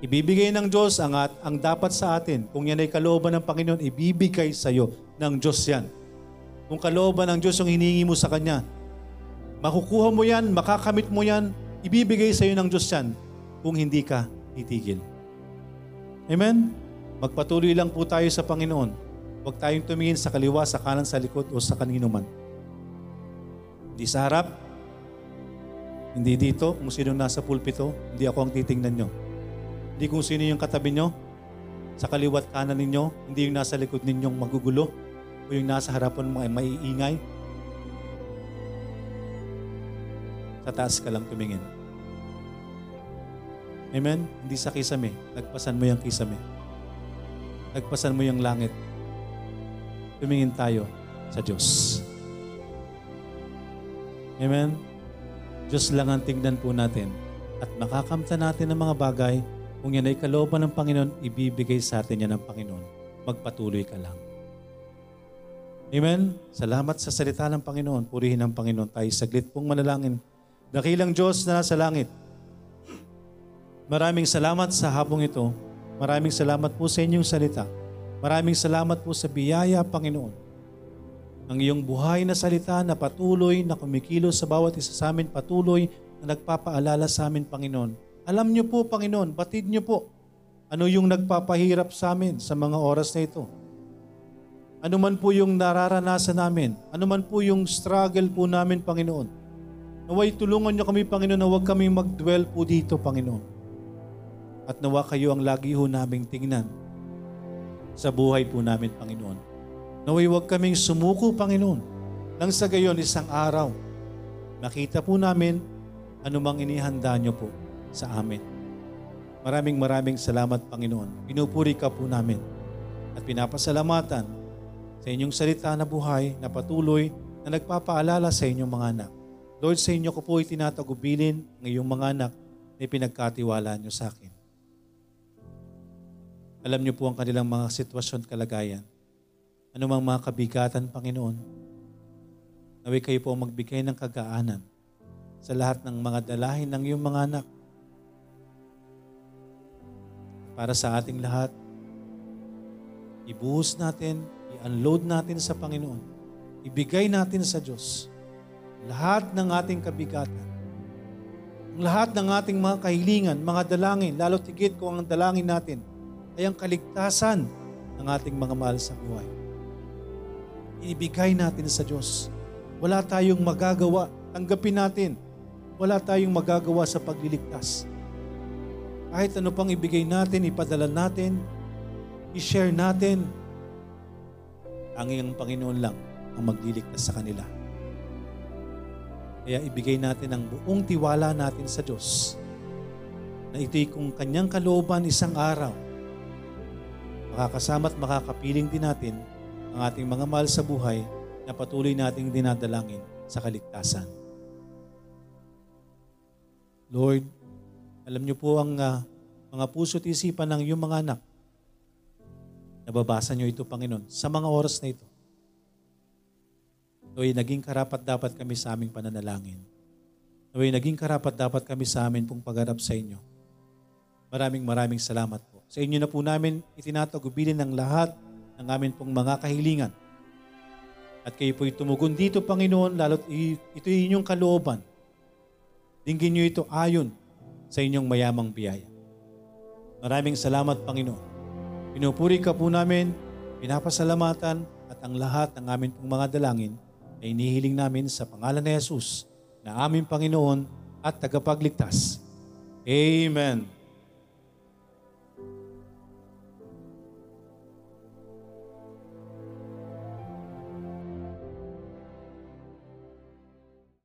A: Ibibigay ng Diyos ang, at, ang dapat sa atin. Kung yan ay kalooban ng Panginoon, ibibigay sa iyo ng Diyos yan. Kung kalooban ng Diyos yung hiningi mo sa Kanya, Makukuha mo yan, makakamit mo yan, ibibigay sa iyo ng Diyos yan kung hindi ka titigil. Amen? Magpatuloy lang po tayo sa Panginoon. Huwag tayong tumingin sa kaliwa, sa kanan, sa likod o sa kanino man. Hindi sa harap, hindi dito, kung sino nasa pulpito, hindi ako ang titingnan nyo. Hindi kung sino yung katabi nyo, sa kaliwat kanan ninyo, hindi yung nasa likod ninyong magugulo o yung nasa harapan mo ay maiingay. Sa taas ka lang tumingin. Amen? Hindi sa kisame. Nagpasan mo yung kisame. Nagpasan mo yung langit. Tumingin tayo sa Diyos. Amen? Diyos lang ang tingnan po natin. At makakamta natin ang mga bagay. Kung yan ay kalooban ng Panginoon, ibibigay sa atin yan ng Panginoon. Magpatuloy ka lang. Amen? Salamat sa salita ng Panginoon. Purihin ang Panginoon. Tayo saglit pong manalangin. Dakilang Diyos na nasa langit. Maraming salamat sa hapong ito. Maraming salamat po sa inyong salita. Maraming salamat po sa biyaya, Panginoon. Ang iyong buhay na salita na patuloy na kumikilos sa bawat isa sa amin, patuloy na nagpapaalala sa amin, Panginoon. Alam niyo po, Panginoon, batid niyo po ano yung nagpapahirap sa amin sa mga oras na ito. Ano man po yung nararanasan namin, ano man po yung struggle po namin, Panginoon Naway tulungan niyo kami, Panginoon, na huwag kami mag-dwell po dito, Panginoon. At nawa kayo ang lagi ho naming tingnan sa buhay po namin, Panginoon. Naway huwag kaming sumuko, Panginoon. Nang sa gayon, isang araw, makita po namin anumang inihanda niyo po sa amin. Maraming maraming salamat, Panginoon. Pinupuri ka po namin at pinapasalamatan sa inyong salita na buhay na patuloy na nagpapaalala sa inyong mga anak. Lord, sa inyo ko po itinatagubilin ng iyong mga anak na pinagkatiwala niyo sa akin. Alam niyo po ang kanilang mga sitwasyon kalagayan. Ano mang mga kabigatan, Panginoon, naway kayo po magbigay ng kagaanan sa lahat ng mga dalahin ng iyong mga anak. Para sa ating lahat, ibuhos natin, i-unload natin sa Panginoon. Ibigay natin sa Diyos lahat ng ating kabigatan. Lahat ng ating mga kahilingan, mga dalangin, lalo tigit kung ang dalangin natin ay ang kaligtasan ng ating mga mahal sa buhay. Ibigay natin sa Diyos. Wala tayong magagawa. Tanggapin natin. Wala tayong magagawa sa pagliligtas. Kahit ano pang ibigay natin, ipadala natin, i-share natin, ang iyong Panginoon lang ang magliligtas sa kanila. Kaya ibigay natin ang buong tiwala natin sa Diyos na ito'y kung kanyang kalooban isang araw, makakasama at makakapiling din natin ang ating mga mahal sa buhay na patuloy nating dinadalangin sa kaligtasan. Lord, alam niyo po ang uh, mga puso at isipan ng iyong mga anak. Nababasa niyo ito, Panginoon, sa mga oras na ito. Naway naging karapat dapat kami sa aming pananalangin. Naway naging karapat dapat kami sa amin pong pagharap sa inyo. Maraming maraming salamat po. Sa inyo na po namin itinatagubilin ng lahat ng amin pong mga kahilingan. At kayo po'y tumugon dito, Panginoon, lalo't ito inyong kalooban. Dinggin niyo ito ayon sa inyong mayamang biyaya. Maraming salamat, Panginoon. Pinupuri ka po namin, pinapasalamatan at ang lahat ng amin pong mga dalangin ay inihiling namin sa pangalan ni Jesus na aming Panginoon at tagapagligtas. Amen.